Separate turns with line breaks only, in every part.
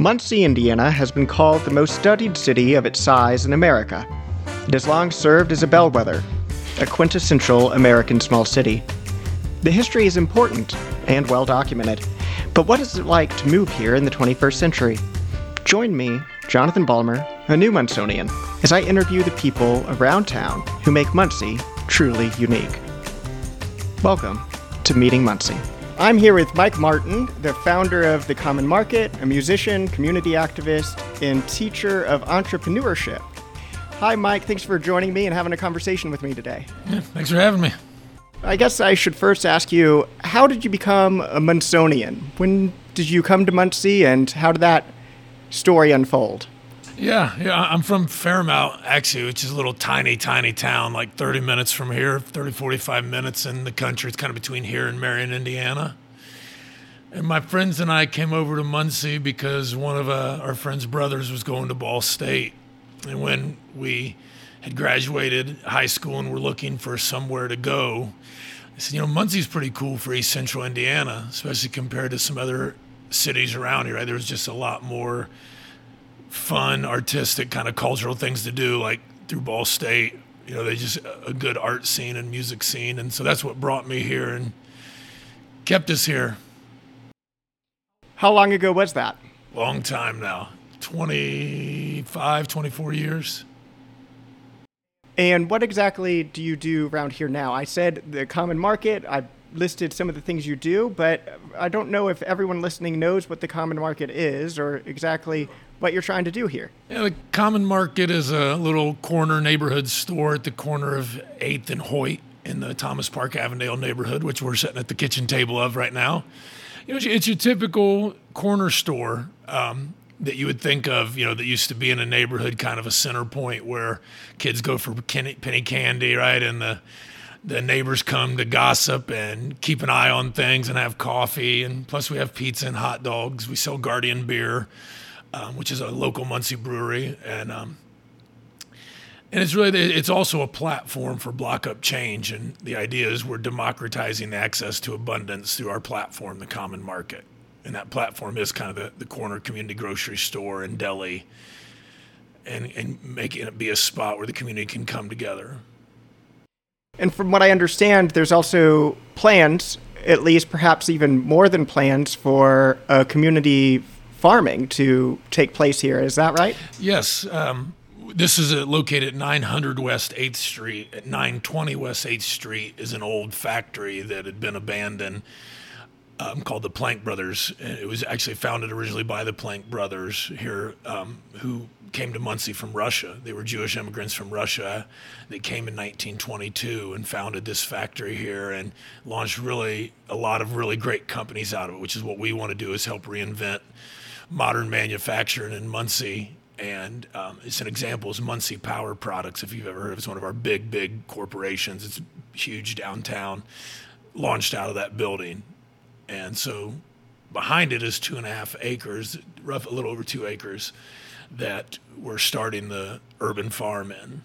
Muncie, Indiana has been called the most studied city of its size in America. It has long served as a bellwether, a quintessential American small city. The history is important and well documented, but what is it like to move here in the 21st century? Join me, Jonathan Balmer, a new Munsonian, as I interview the people around town who make Muncie truly unique. Welcome to Meeting Muncie. I'm here with Mike Martin, the founder of The Common Market, a musician, community activist, and teacher of entrepreneurship. Hi, Mike. Thanks for joining me and having a conversation with me today.
Yeah, thanks for having me.
I guess I should first ask you how did you become a Munsonian? When did you come to Muncie, and how did that story unfold?
Yeah, yeah, I'm from Fairmount, actually, which is a little tiny, tiny town, like 30 minutes from here, 30, 45 minutes in the country. It's kind of between here and Marion, Indiana. And my friends and I came over to Muncie because one of uh, our friends' brothers was going to Ball State. And when we had graduated high school and were looking for somewhere to go, I said, you know, Muncie's pretty cool for East Central Indiana, especially compared to some other cities around here. Right? There was just a lot more fun, artistic, kind of cultural things to do, like through Ball State. You know, they just a good art scene and music scene, and so that's what brought me here and kept us here.
How long ago was that?
Long time now, 25, 24 years.
And what exactly do you do around here now? I said the common market. I listed some of the things you do, but I don't know if everyone listening knows what the common market is or exactly what you're trying to do here.
Yeah, the Common Market is a little corner neighborhood store at the corner of 8th and Hoyt in the Thomas Park Avondale neighborhood, which we're sitting at the kitchen table of right now. You know, it's your typical corner store um, that you would think of, you know, that used to be in a neighborhood, kind of a center point where kids go for penny candy, right? And the the neighbors come to gossip and keep an eye on things and have coffee. And plus, we have pizza and hot dogs. We sell Guardian beer um, which is a local Muncie brewery, and um, and it's really it's also a platform for block up change. And the idea is we're democratizing access to abundance through our platform, the Common Market, and that platform is kind of the, the corner community grocery store and deli, and and making it be a spot where the community can come together.
And from what I understand, there's also plans, at least perhaps even more than plans, for a community farming to take place here. Is that right?
Yes. Um, this is located at 900 West 8th Street. At 920 West 8th Street is an old factory that had been abandoned um, called the Plank Brothers. It was actually founded originally by the Plank Brothers here, um, who came to Muncie from Russia. They were Jewish immigrants from Russia. They came in 1922 and founded this factory here and launched really a lot of really great companies out of it, which is what we want to do is help reinvent modern manufacturing in Muncie. And um, it's an example is Muncie Power Products. If you've ever heard of it, it's one of our big, big corporations. It's huge downtown, launched out of that building. And so behind it is two and a half acres, rough, a little over two acres, that we're starting the urban farm in.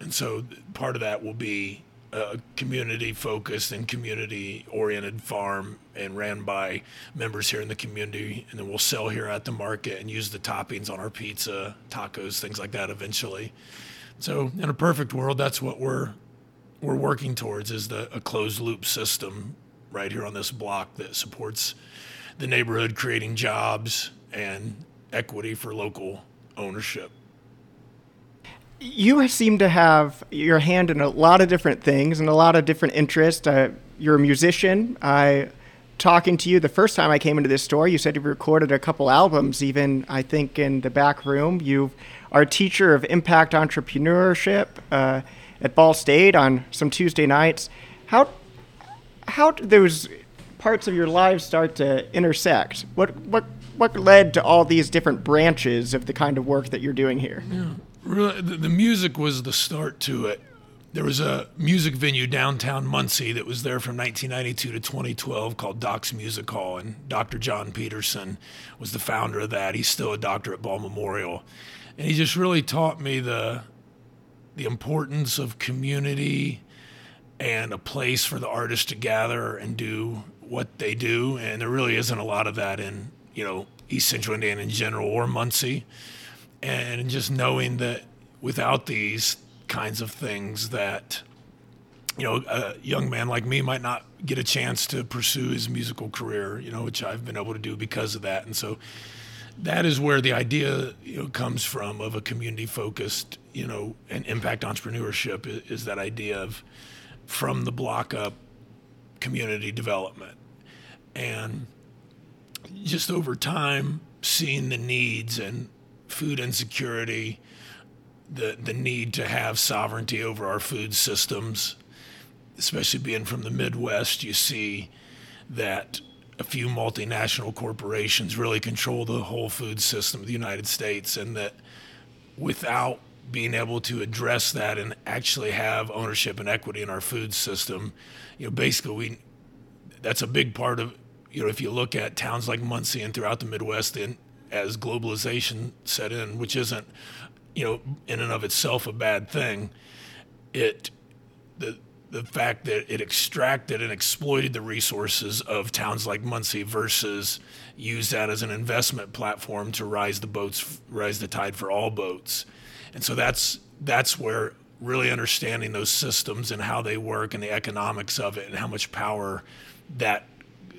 And so part of that will be a community focused and community oriented farm and ran by members here in the community and then we'll sell here at the market and use the toppings on our pizza tacos things like that eventually. So in a perfect world that's what we're we're working towards is the a closed loop system right here on this block that supports the neighborhood creating jobs and equity for local ownership
you seem to have your hand in a lot of different things and a lot of different interests. Uh, you're a musician. I talking to you the first time I came into this store. You said you recorded a couple albums, even I think in the back room. You are a teacher of impact entrepreneurship uh, at Ball State on some Tuesday nights. How how did those parts of your lives start to intersect? What what what led to all these different branches of the kind of work that you're doing here?
Yeah really, the, music was the start to it. There was a music venue downtown Muncie that was there from 1992 to 2012 called Doc's Music Hall, and Dr. John Peterson was the founder of that. He's still a doctor at Ball Memorial, and he just really taught me the the importance of community and a place for the artists to gather and do what they do. And there really isn't a lot of that in you know East Central Indiana in general or Muncie, and just knowing that without these kinds of things that you know a young man like me might not get a chance to pursue his musical career you know which I've been able to do because of that. And so that is where the idea you know comes from of a community focused you know and impact entrepreneurship is, is that idea of from the block up community development. And just over time seeing the needs and food insecurity the the need to have sovereignty over our food systems especially being from the midwest you see that a few multinational corporations really control the whole food system of the United States, and that without being able to address that and actually have ownership and equity in our food system, you know, basically we that's a big part of you know if you look at towns like Muncie and throughout the Midwest, and as globalization set in, which isn't you know in and of itself a bad thing, it the the fact that it extracted and exploited the resources of towns like Muncie versus use that as an investment platform to rise the boats, rise the tide for all boats. And so that's that's where really understanding those systems and how they work and the economics of it and how much power that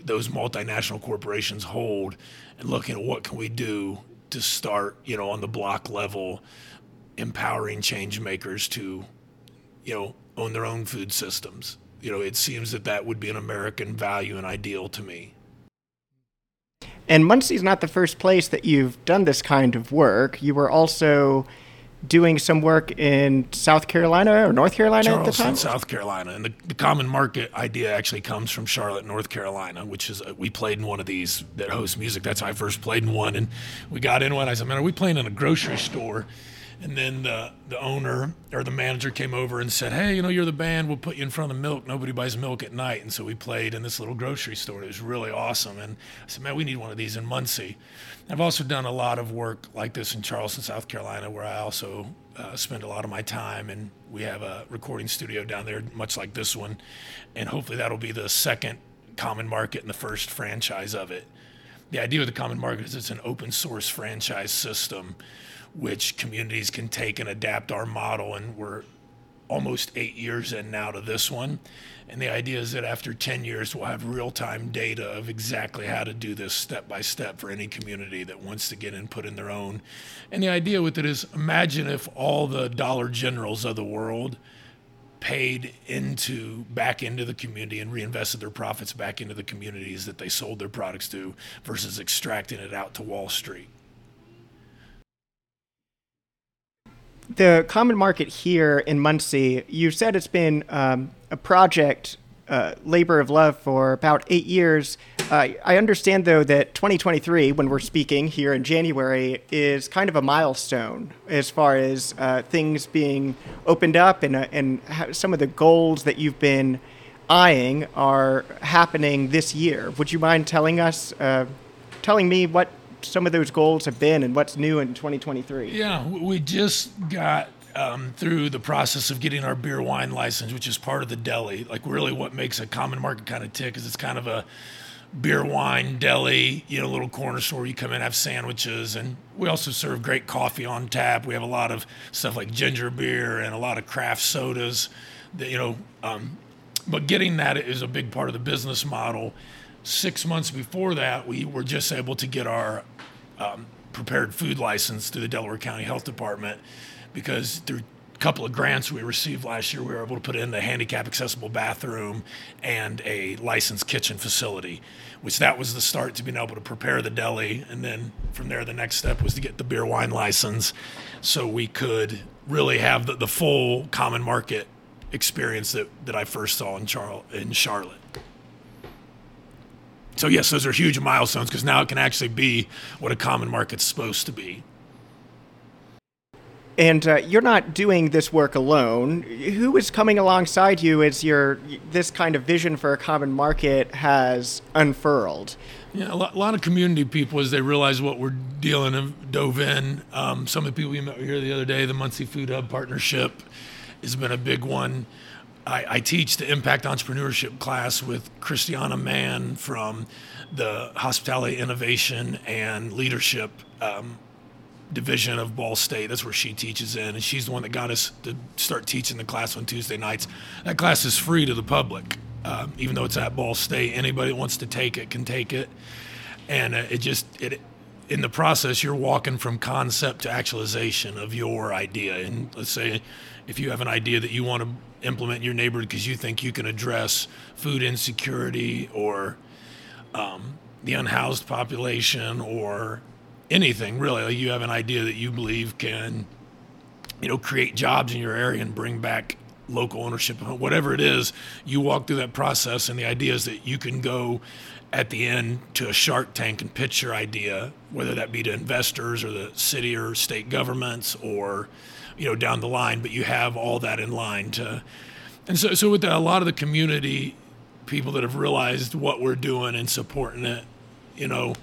those multinational corporations hold and looking at what can we do to start, you know, on the block level, empowering change makers to, you know, own their own food systems. You know, it seems that that would be an American value and ideal to me.
And Muncie's not the first place that you've done this kind of work. You were also doing some work in South Carolina or North Carolina
Charleston,
at the time?
South Carolina. And the, the, common market idea actually comes from Charlotte, North Carolina, which is, a, we played in one of these that hosts music. That's how I first played in one. And we got in one. I said, man, are we playing in a grocery store? And then the, the owner or the manager came over and said, Hey, you know, you're the band. We'll put you in front of the milk. Nobody buys milk at night. And so we played in this little grocery store. It was really awesome. And I said, Man, we need one of these in Muncie. I've also done a lot of work like this in Charleston, South Carolina, where I also uh, spend a lot of my time. And we have a recording studio down there, much like this one. And hopefully that'll be the second common market and the first franchise of it. The idea of the common market is it's an open source franchise system which communities can take and adapt our model. And we're almost eight years in now to this one. And the idea is that after 10 years, we'll have real time data of exactly how to do this step by step for any community that wants to get input in their own. And the idea with it is imagine if all the Dollar Generals of the world paid into back into the community and reinvested their profits back into the communities that they sold their products to versus extracting it out to Wall Street.
The common market here in Muncie, you said it's been um, a project, uh, labor of love for about eight years. Uh, I understand, though, that 2023, when we're speaking here in January, is kind of a milestone as far as uh, things being opened up and, uh, and some of the goals that you've been eyeing are happening this year. Would you mind telling us, uh, telling me what some of those goals have been and what's new in 2023.
Yeah, we just got um, through the process of getting our beer wine license, which is part of the deli. Like, really, what makes a common market kind of tick is it's kind of a beer wine deli, you know, little corner store. You come in, have sandwiches, and we also serve great coffee on tap. We have a lot of stuff like ginger beer and a lot of craft sodas. That you know, um, but getting that is a big part of the business model. Six months before that, we were just able to get our um, prepared food license through the Delaware County Health Department because through a couple of grants we received last year, we were able to put in the handicap accessible bathroom and a licensed kitchen facility, which that was the start to being able to prepare the deli. And then from there, the next step was to get the beer wine license so we could really have the, the full common market experience that, that I first saw in, Charl- in Charlotte so yes, those are huge milestones because now it can actually be what a common market's supposed to be.
And uh, you're not doing this work alone. Who is coming alongside you as your this kind of vision for a common market has unfurled?
Yeah, a lot, a lot of community people, as they realize what we're dealing of, dove in. Um, some of the people we met here the other day, the Muncie Food Hub partnership, has been a big one I, I, teach the impact entrepreneurship class with Christiana Mann from the hospitality innovation and leadership um, division of Ball State. That's where she teaches in, and she's the one that got us to start teaching the class on Tuesday nights. That class is free to the public, um, even though it's at Ball State. Anybody that wants to take it can take it, and uh, it just it in the process you're walking from concept to actualization of your idea. And let's say if you have an idea that you want to implement in your neighborhood because you think you can address food insecurity or um, the unhoused population or anything really. Like you have an idea that you believe can, you know, create jobs in your area and bring back local ownership, whatever it is. You walk through that process, and the idea is that you can go at the end to a shark tank and pitch your idea, whether that be to investors or the city or state governments or, you know, down the line. But you have all that in line to, and so so with that, a lot of the community people that have realized what we're doing and supporting it, you know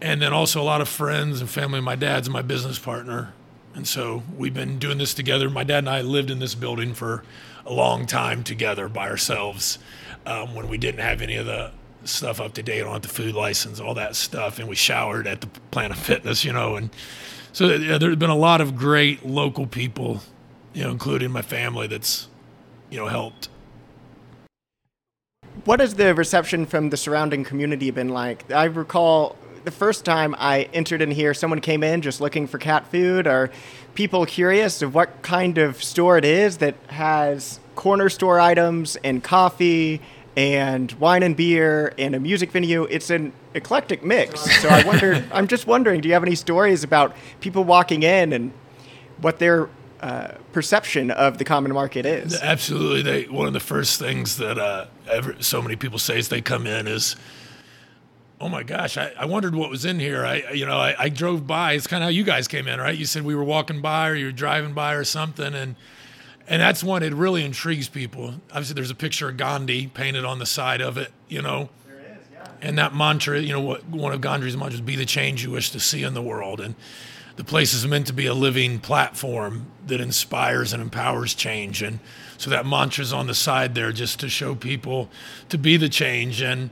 and then also a lot of friends and family. My dad's my business partner, and so we've been doing this together. My dad and I lived in this building for a long time together by ourselves um, when we didn't have any of the stuff up to date on the food license, all that stuff, and we showered at the Planet Fitness, you know, and so yeah, there's been a lot of great local people, you know, including my family that's, you know, helped.
What has the reception from the surrounding community been like? I recall the first time I entered in here, someone came in just looking for cat food. Are people curious of what kind of store it is that has corner store items and coffee and wine and beer and a music venue? It's an eclectic mix. So I wonder. I'm just wondering, do you have any stories about people walking in and what their uh, perception of the common market is?
Absolutely. They, one of the first things that uh, ever, so many people say as they come in is oh my gosh, I, I wondered what was in here. I, you know, I, I drove by. It's kind of how you guys came in, right? You said we were walking by or you were driving by or something. And, and that's one, it really intrigues people. Obviously, there's a picture of Gandhi painted on the side of it, you know. There is, yeah. And that mantra, you know, what one of Gandhi's mantras, be the change you wish to see in the world. And the place is meant to be a living platform that inspires and empowers change. And so that mantra's on the side there just to show people to be the change. And,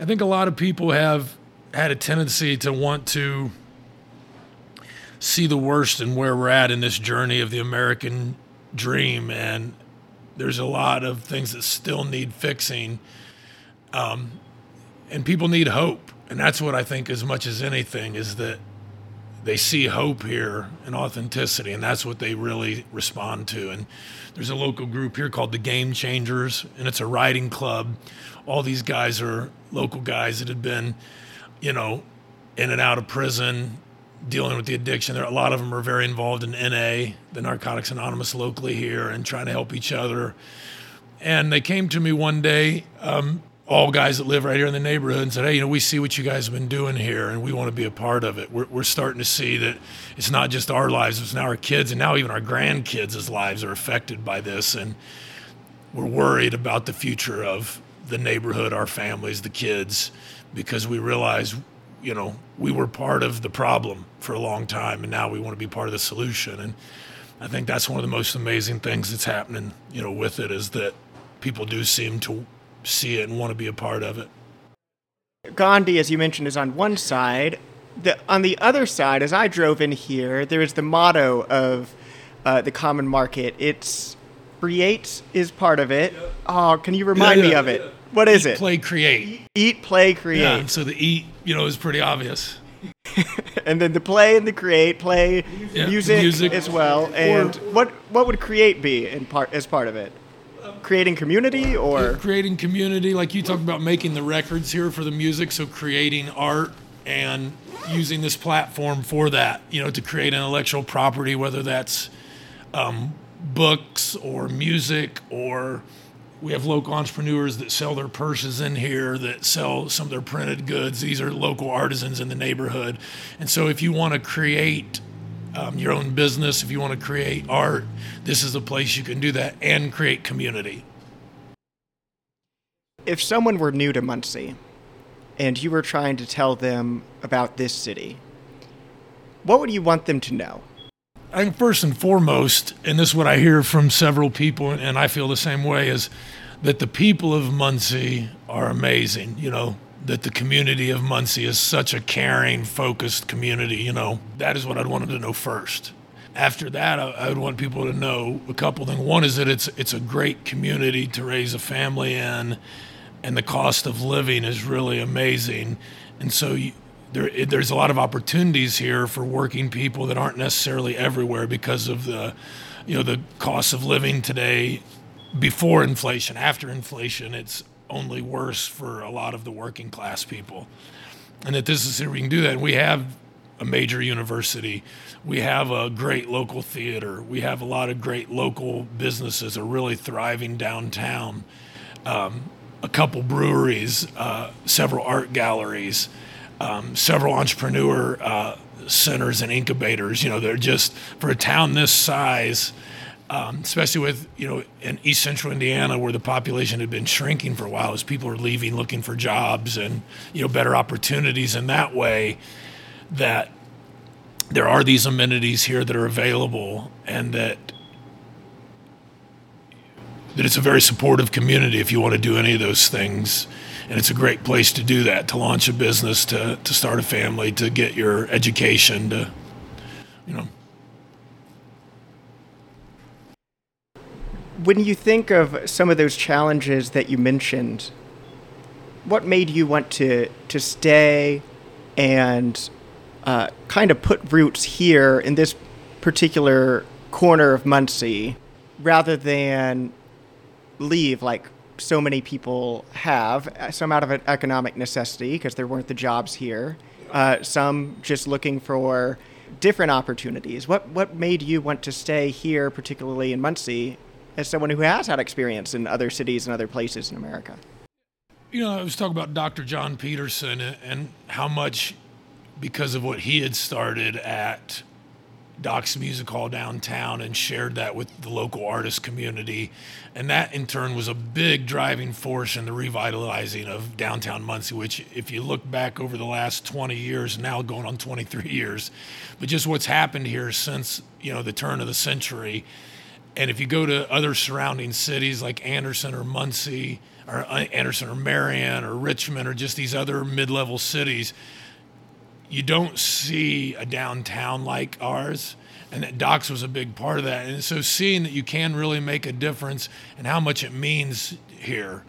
I think a lot of people have had a tendency to want to see the worst in where we're at in this journey of the American dream. And there's a lot of things that still need fixing. Um, and people need hope. And that's what I think, as much as anything, is that they see hope here and authenticity, and that's what they really respond to. And there's a local group here called the Game Changers, and it's a riding club. All these guys are local guys that had been, you know, in and out of prison, dealing with the addiction. There, a lot of them are very involved in NA, the Narcotics Anonymous locally here, and trying to help each other. And they came to me one day, um, all guys that live right here in the neighborhood, and said, "Hey, you know, we see what you guys have been doing here, and we want to be a part of it. We're, we're starting to see that it's not just our lives; it's now our kids, and now even our grandkids' lives are affected by this, and we're worried about the future of the neighborhood, our families, the kids, because we realize, you know, we were part of the problem for a long time, and now we want to be part of the solution. And I think that's one of the most amazing things that's happening, you know, with it is that people do seem to see it and want to be a part of it.
Gandhi, as you mentioned, is on one side. The, on the other side, as I drove in here, there is the motto of uh, the common market. It's create is part of it. Oh, can you remind yeah, yeah, me of it? What is
eat,
it?
Play, create.
Eat, play, create. Yeah,
so the eat, you know, is pretty obvious.
and then the play and the create, play yeah, music, music, as well. And or, what what would create be in part as part of it? Creating community or
creating community, like you talked about making the records here for the music, so creating art and using this platform for that, you know, to create intellectual property, whether that's um, books or music or we have local entrepreneurs that sell their purses in here that sell some of their printed goods. These are local artisans in the neighborhood. And so if you want to create um, your own business if you want to create art this is a place you can do that and create community.
If someone were new to muncie and you were trying to tell them about this city what would you want them to know
I think first and foremost, and this is what I hear from several people, and I feel the same way, is that the people of Muncie are amazing. You know, that the community of Muncie is such a caring, focused community. You know, that is what I'd want them to know first. After that, I, I would want people to know a couple things. One is that it's it's a great community to raise a family in, and the cost of living is really amazing. And so you, there, there's a lot of opportunities here for working people that aren't necessarily everywhere because of the, you know, the cost of living today before inflation. After inflation, it's only worse for a lot of the working class people. And that this is here we can do that. And we have a major university. We have a great local theater. We have a lot of great local businesses are really thriving downtown. Um, a couple breweries, uh, several art galleries um, several entrepreneur uh, centers and incubators. You know, they're just for a town this size, um, especially with you know in East Central Indiana where the population had been shrinking for a while as people are leaving looking for jobs and you know better opportunities in that way. That there are these amenities here that are available and that that it's a very supportive community if you want to do any of those things and it's a great place to do that to launch a business to, to start a family to get your education to you know.
When you think of some of those challenges that you mentioned what made you want to to stay and uh, kind of put roots here in this particular corner of Muncie rather than leave like so many people have, some out of an economic necessity because there weren't the jobs here, uh, some just looking for different opportunities. What what made you want to stay here, particularly in Muncie, as someone who has had experience in other cities and other places in America?
You know, I was talking about Dr. John Peterson and how much, because of what he had started at Doc's Music Hall downtown and shared that with the local artist community. And that in turn was a big driving force in the revitalizing of downtown Muncie, which, if you look back over the last 20 years, now going on 23 years, but just what's happened here since, you know, the turn of the century. And if you go to other surrounding cities like Anderson or Muncie, or uh, Anderson or Marion or Richmond or just these other mid level cities, you don't see a downtown like ours and that Doc's was a big part of that. And so seeing that you can really make a difference and how much it means here.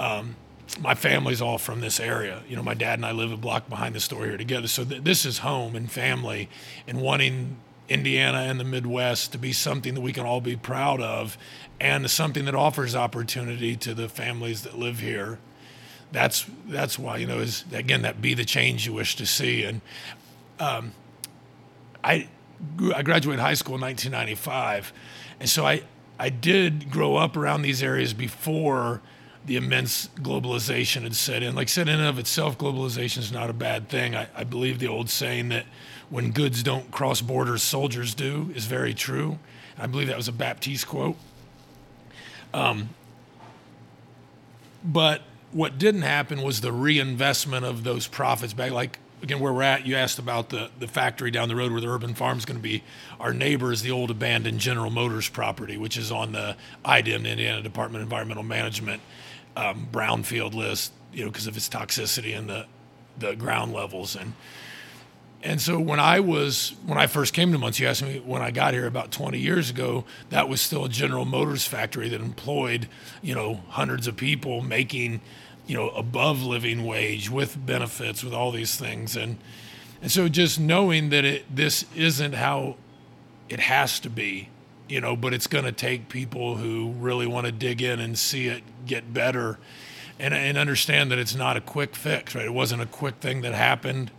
Um, my family's all from this area. You know, my dad and I live a block behind the store here together. So th- this is home and family, and wanting Indiana and the Midwest to be something that we can all be proud of, and something that offers opportunity to the families that live here that's that's why you know is again that be the change you wish to see and um, I I graduated high school in 1995 and so I I did grow up around these areas before the immense globalization had set in. Like said in and of itself, globalization is not a bad thing. I, I believe the old saying that when goods don't cross borders, soldiers do is very true. I believe that was a Bastiat quote. Um, but what didn't happen was the reinvestment of those profits back. Like again, where we're at, you asked about the the factory down the road where the urban farm is going to be. Our neighbor is the old abandoned General Motors property, which is on the IDEM, Indiana Department of Environmental Management, um, brownfield list. You know, because of its toxicity and the the ground levels and and so when I was when I first came to Muncie, you asked me when I got here about 20 years ago, that was still a General Motors factory that employed, you know, hundreds of people making, you know, above living wage with benefits, with all these things, and and so just knowing that it this isn't how it has to be, you know, but it's going to take people who really want to dig in and see it get better, and and understand that it's not a quick fix, right? It wasn't a quick thing that happened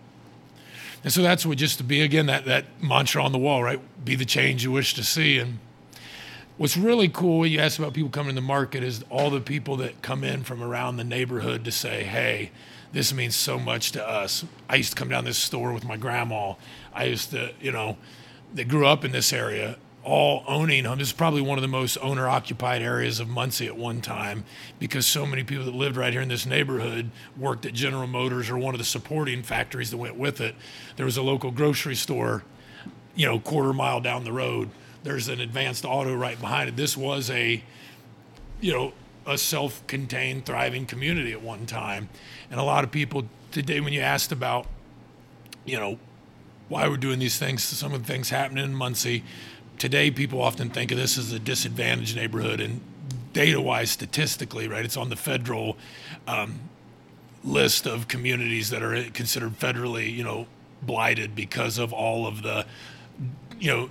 and so that's what just to be again that that mantra on the wall, right? Be the change you wish to see. And what's really cool, you asked about people coming to the market, is all the people that come in from around the neighborhood to say, hey, this means so much to us. I used to come down this store with my grandma. I used to, you know, they grew up in this area all owning them. This is probably one of the most owner occupied areas of Muncie at one time because so many people that lived right here in this neighborhood worked at General Motors or one of the supporting factories that went with it. There was a local grocery store you know, quarter mile down the road, there's an advanced auto right behind it. This was a, you know, a self-contained, thriving community at one time, and a lot of people today, when you asked about, you know, why we're doing these things, some of the things happening in Muncie, today people often think of this as a disadvantaged neighborhood, and data-wise, statistically, right, it's on the federal um, list of communities that are considered federally, you know, blighted because of all of the, you know,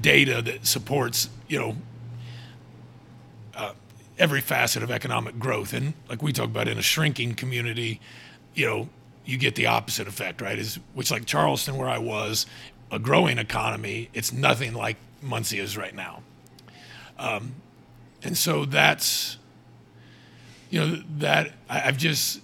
data that supports, you know, uh, every facet of economic growth. And like we talk about in a shrinking community, you know, you get the opposite effect, right? Is which like Charleston, where I was, a growing economy. It's nothing like Muncie is right now. Um, and so that's, you know, that I, have just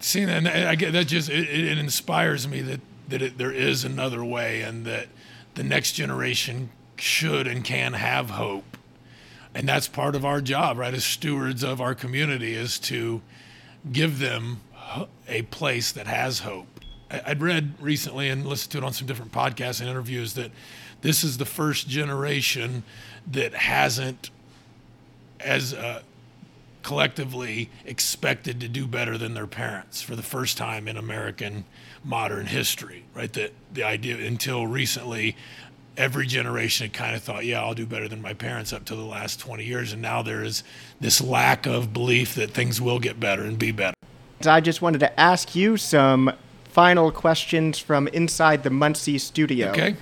seen that, and I get that just it, it inspires me that that it, there is another way, and that the next generation should and can have hope, and that's part of our job, right, as stewards of our community, is to give them a place that has hope. I'd read recently and listened to it on some different podcasts and interviews that this is the first generation that hasn't, as uh, collectively, expected to do better than their parents for the first time in American modern history. Right, that the idea until recently, every generation had kind of thought, yeah, I'll do better than my parents up to the last 20 years, and now there is this lack of belief that things will get better and be better.
I just wanted to ask you some final questions from inside the Muncie studio.
Okay.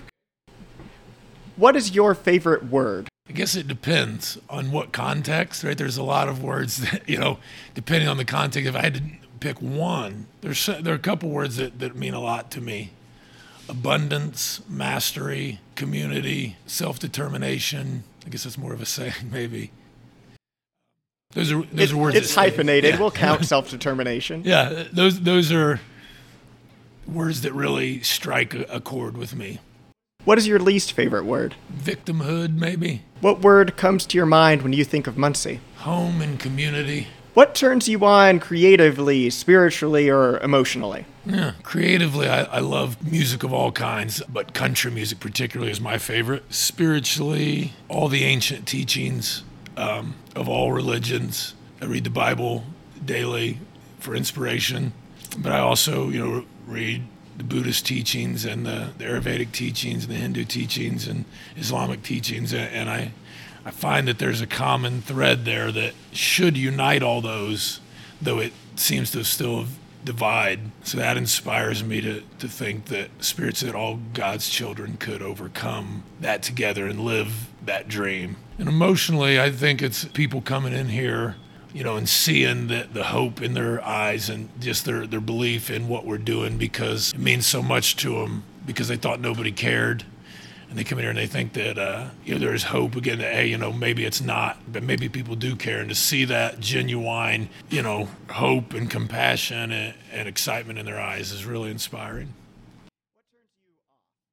What is your favorite word?
I guess it depends on what context, right? There's a lot of words that, you know, depending on the context, if I had to pick one, there's there are a couple words that, that mean a lot to me. Abundance, mastery, community, self-determination. I guess that's more of a saying, maybe. Those are those
it,
are words.
It's hyphenated. Yeah. We'll count self determination.
Yeah, those those are words that really strike a, a chord with me.
What is your least favorite word?
Victimhood, maybe.
What word comes to your mind when you think of Muncie?
Home and community.
What turns you on creatively, spiritually, or emotionally?
Yeah, creatively, I, I love music of all kinds, but country music particularly is my favorite. Spiritually, all the ancient teachings, um, of all religions. I read the Bible daily for inspiration, but I also, you know, read the Buddhist teachings and the, the Ayurvedic teachings and the Hindu teachings and Islamic teachings, and I, I find that there's a common thread there that should unite all those, though it seems to still divide. So that inspires me to, to think that spirits that all God's children could overcome that together and live that dream. And emotionally, I think it's people coming in here, you know, and seeing the, the hope in their eyes and just their, their belief in what we're doing because it means so much to them because they thought nobody cared. And they come in here and they think that uh, you know there's hope again that hey you know maybe it's not but maybe people do care. And to see that genuine you know hope and compassion and, and excitement in their eyes is really inspiring.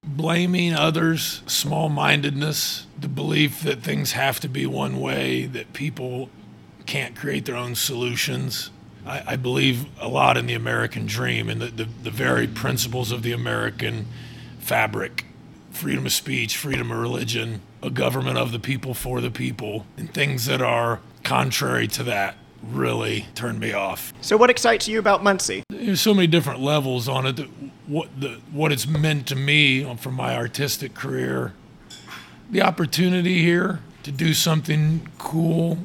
Blaming others small-mindedness the belief that things have to be one way that people can't create their own solutions I, I believe a lot in the American dream and the, the, the very principles of the American fabric freedom of speech, freedom of religion, a government of the people for the people, and things that are contrary to that really turn me off.
So, what excites you about Muncie?
There's so many different levels on it. what the what it's meant to me uh, from my artistic career, the opportunity here to do something cool,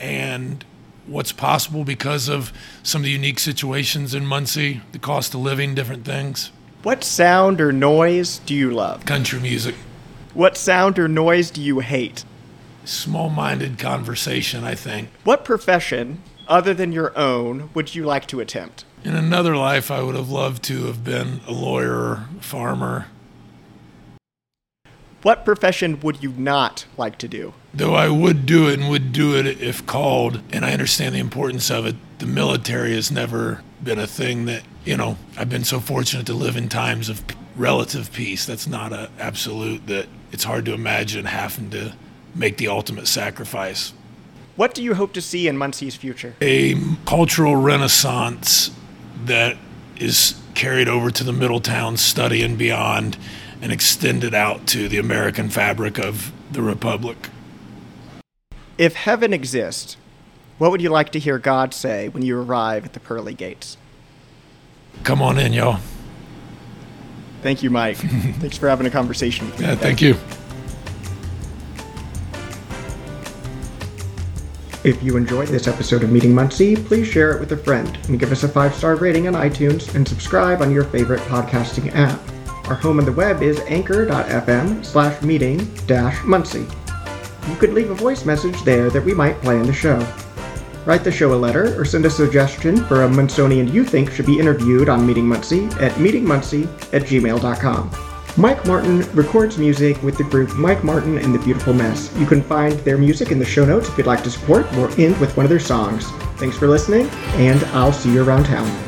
and what's possible because of some of the unique situations in Muncie, the cost of living, different things.
What sound or noise do you love?
Country music.
What sound or noise do you hate?
Small minded conversation, I think.
What profession, other than your own, would you like to attempt?
In another life, I would have loved to have been a lawyer, farmer.
What profession would you not like to do?
Though I would do it and would do it if called, and I understand the importance of it, the military has never been a thing that you know, I've been so fortunate to live in times of relative peace. That's not an absolute that it's hard to imagine having to make the ultimate sacrifice.
What do you hope to see in Muncie's future?
A cultural renaissance that is carried over to the Middletown study and beyond, and extended out to the American fabric of the Republic.
If heaven exists, what would you like to hear God say when you arrive at the pearly gates?
Come on in, y'all.
Thank you, Mike. Thanks for having a conversation with me.
Yeah, thank you.
If you enjoyed this episode of Meeting Muncie, please share it with a friend and give us a five star rating on iTunes and subscribe on your favorite podcasting app. Our home on the web is anchor.fm slash meeting dash Muncie. You could leave a voice message there that we might play in the show. Write the show a letter or send a suggestion for a Munsonian you think should be interviewed on Meeting Muncie at meetingmuncie at gmail.com. Mike Martin records music with the group Mike Martin and the Beautiful Mess. You can find their music in the show notes if you'd like to support or end with one of their songs. Thanks for listening, and I'll see you around town.